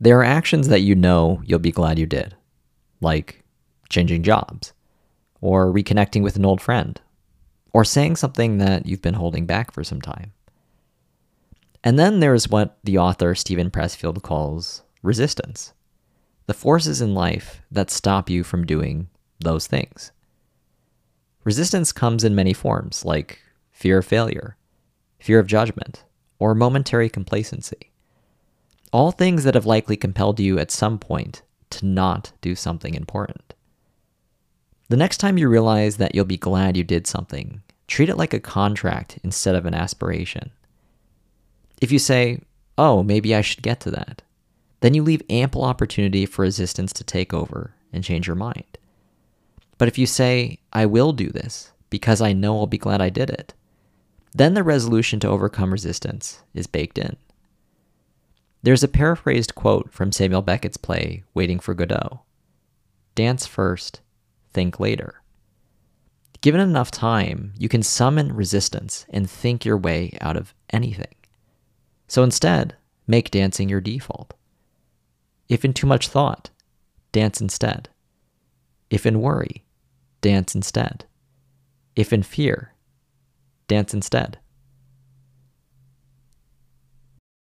There are actions that you know you'll be glad you did, like changing jobs, or reconnecting with an old friend, or saying something that you've been holding back for some time. And then there's what the author Steven Pressfield calls resistance the forces in life that stop you from doing those things. Resistance comes in many forms, like fear of failure, fear of judgment, or momentary complacency. All things that have likely compelled you at some point to not do something important. The next time you realize that you'll be glad you did something, treat it like a contract instead of an aspiration. If you say, oh, maybe I should get to that, then you leave ample opportunity for resistance to take over and change your mind. But if you say, I will do this because I know I'll be glad I did it, then the resolution to overcome resistance is baked in. There's a paraphrased quote from Samuel Beckett's play, Waiting for Godot Dance first, think later. Given enough time, you can summon resistance and think your way out of anything. So instead, make dancing your default. If in too much thought, dance instead. If in worry, dance instead. If in fear, dance instead.